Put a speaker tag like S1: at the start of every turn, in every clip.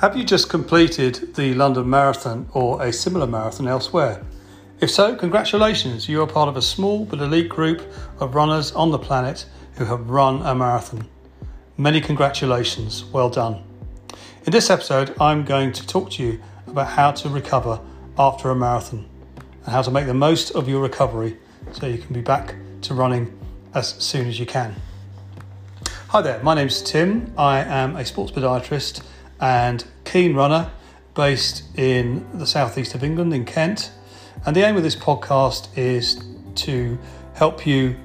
S1: Have you just completed the London Marathon or a similar marathon elsewhere? If so, congratulations, you are part of a small but elite group of runners on the planet who have run a marathon. Many congratulations, well done. In this episode, I'm going to talk to you about how to recover after a marathon and how to make the most of your recovery so you can be back to running as soon as you can. Hi there, my name's Tim. I am a sports podiatrist and keen runner based in the southeast of England in Kent. And the aim of this podcast is to help you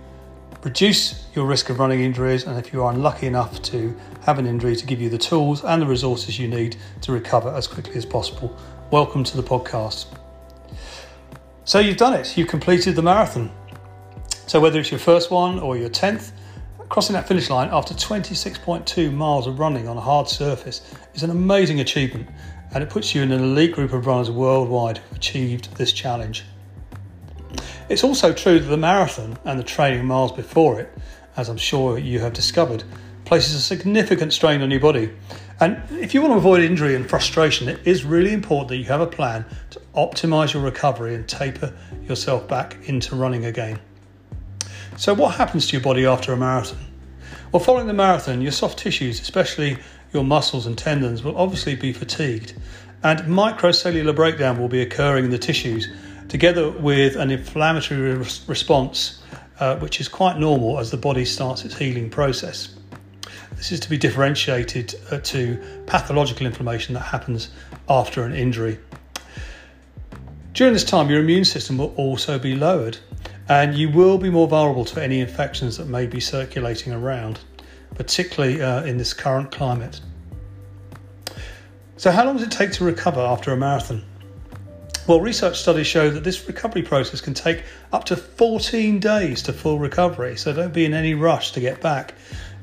S1: reduce your risk of running injuries and if you are unlucky enough to have an injury to give you the tools and the resources you need to recover as quickly as possible. Welcome to the podcast. So you've done it, you've completed the marathon. So whether it's your first one or your 10th, Crossing that finish line after 26.2 miles of running on a hard surface is an amazing achievement and it puts you in an elite group of runners worldwide who've achieved this challenge. It's also true that the marathon and the training miles before it, as I'm sure you have discovered, places a significant strain on your body. And if you want to avoid injury and frustration, it is really important that you have a plan to optimize your recovery and taper yourself back into running again. So, what happens to your body after a marathon? Well, following the marathon, your soft tissues, especially your muscles and tendons, will obviously be fatigued, and microcellular breakdown will be occurring in the tissues, together with an inflammatory re- response, uh, which is quite normal as the body starts its healing process. This is to be differentiated uh, to pathological inflammation that happens after an injury. During this time, your immune system will also be lowered, and you will be more vulnerable to any infections that may be circulating around, particularly uh, in this current climate. So, how long does it take to recover after a marathon? Well, research studies show that this recovery process can take up to 14 days to full recovery, so don't be in any rush to get back.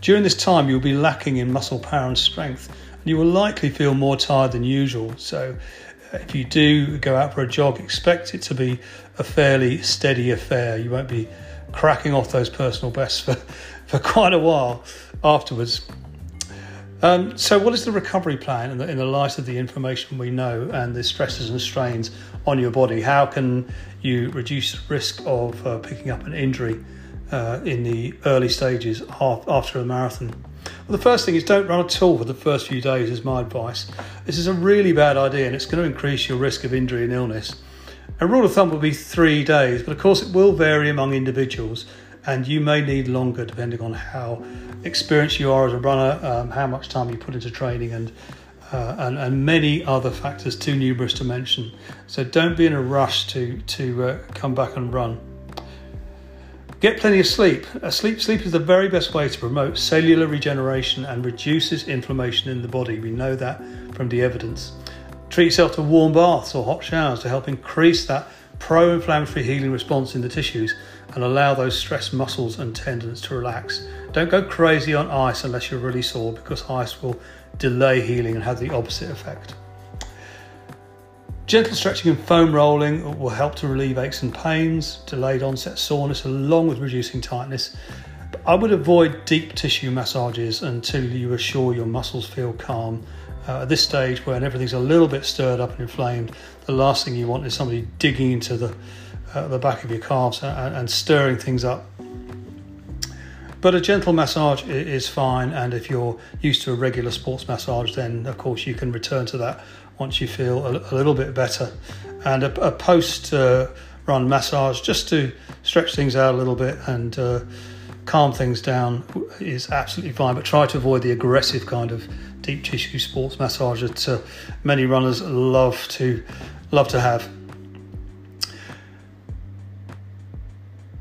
S1: During this time, you'll be lacking in muscle power and strength, and you will likely feel more tired than usual. So, if you do go out for a jog, expect it to be a fairly steady affair. You won't be cracking off those personal bests for, for quite a while afterwards. Um, so, what is the recovery plan in the, in the, light of the information we know and the stresses and strains on your body? How can you reduce risk of uh, picking up an injury uh, in the early stages after a marathon? Well, the first thing is don't run at all for the first few days, is my advice. This is a really bad idea and it's going to increase your risk of injury and illness. A rule of thumb would be three days, but of course it will vary among individuals and you may need longer depending on how experienced you are as a runner, um, how much time you put into training, and, uh, and, and many other factors too numerous to mention. So don't be in a rush to to uh, come back and run. Get plenty of sleep. Sleep sleep is the very best way to promote cellular regeneration and reduces inflammation in the body. We know that from the evidence. Treat yourself to warm baths or hot showers to help increase that pro-inflammatory healing response in the tissues and allow those stressed muscles and tendons to relax. Don't go crazy on ice unless you're really sore because ice will delay healing and have the opposite effect. Gentle stretching and foam rolling will help to relieve aches and pains, delayed onset soreness, along with reducing tightness. But I would avoid deep tissue massages until you assure your muscles feel calm. Uh, at this stage, when everything's a little bit stirred up and inflamed, the last thing you want is somebody digging into the uh, the back of your calves and, and, stirring things up. But a gentle massage is fine, and if you're used to a regular sports massage, then of course you can return to that once you feel a, a little bit better. And a, a post uh, run massage just to stretch things out a little bit and uh, calm things down is absolutely fine. But try to avoid the aggressive kind of deep tissue sports massage that uh, many runners love to love to have.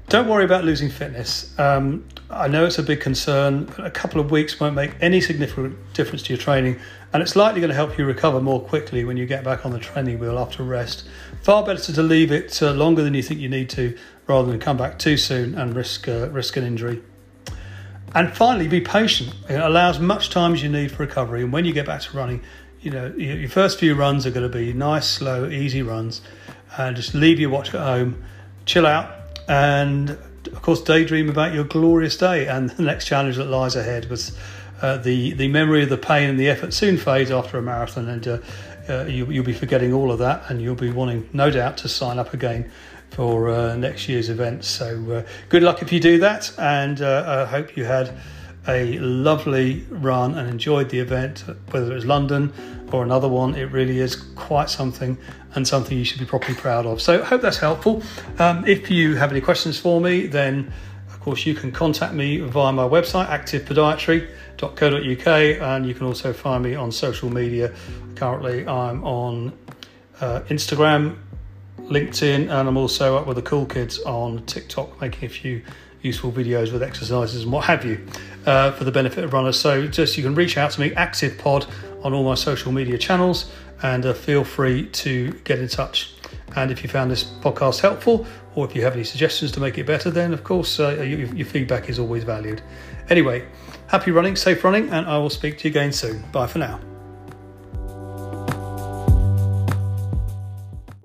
S1: Don't worry about losing fitness. Um, I know it's a big concern, a couple of weeks won't make any significant difference to your training, and it's likely going to help you recover more quickly when you get back on the training wheel after rest. Far better to leave it uh, longer than you think you need to, rather than come back too soon and risk uh, risk an injury. And finally, be patient. It allows much time as you need for recovery, and when you get back to running, you know your first few runs are going to be nice, slow, easy runs, and just leave your watch at home, chill out and of course daydream about your glorious day. And the next challenge that lies ahead with uh, the the memory of the pain and the effort soon fades after a marathon, and uh, uh, you, will be forgetting all of that, and you'll be wanting, no doubt, to sign up again for uh, next year's event. So uh, good luck if you do that, and uh, I hope you had a lovely run and enjoyed the event, whether it was London or another one. It really is quite something and something you should be properly proud of. So hope that's helpful. Um, if you have any questions for me, then of course you can contact me via my website, activepodiatry.co.uk, and you can also find me on social media. Currently, I'm on uh, Instagram, LinkedIn, and I'm also up with the cool kids on TikTok, making a few useful videos with exercises and what have you uh, for the benefit of runners. So just you can reach out to me, ActivePod, on all my social media channels, and uh, feel free to get in touch. And if you found this podcast helpful, or if you have any suggestions to make it better, then of course uh, your, your feedback is always valued. Anyway, happy running, safe running, and I will speak to you again soon. Bye for now.